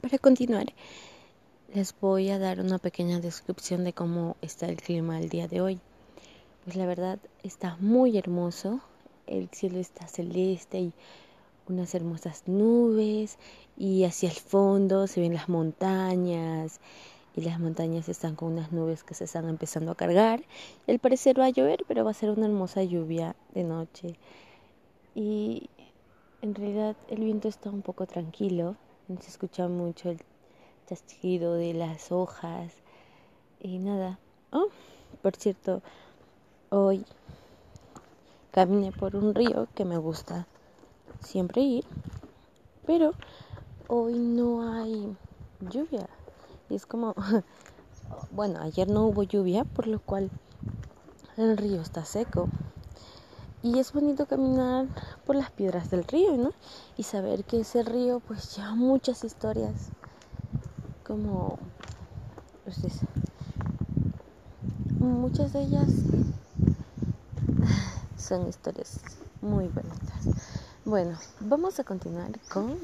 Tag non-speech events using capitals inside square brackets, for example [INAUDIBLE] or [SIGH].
para continuar, les voy a dar una pequeña descripción de cómo está el clima el día de hoy. Pues la verdad está muy hermoso, el cielo está celeste y unas hermosas nubes y hacia el fondo se ven las montañas y las montañas están con unas nubes que se están empezando a cargar. El parecer va a llover, pero va a ser una hermosa lluvia de noche. Y en realidad el viento está un poco tranquilo, se escucha mucho el chasquido de las hojas y nada. Oh, por cierto, hoy caminé por un río que me gusta siempre ir, pero hoy no hay lluvia. Y es como, [LAUGHS] bueno, ayer no hubo lluvia, por lo cual el río está seco. Y es bonito caminar por las piedras del río, ¿no? Y saber que ese río pues lleva muchas historias. Como, pues, muchas de ellas [SIGHS] son historias muy bonitas. Bueno, vamos a continuar con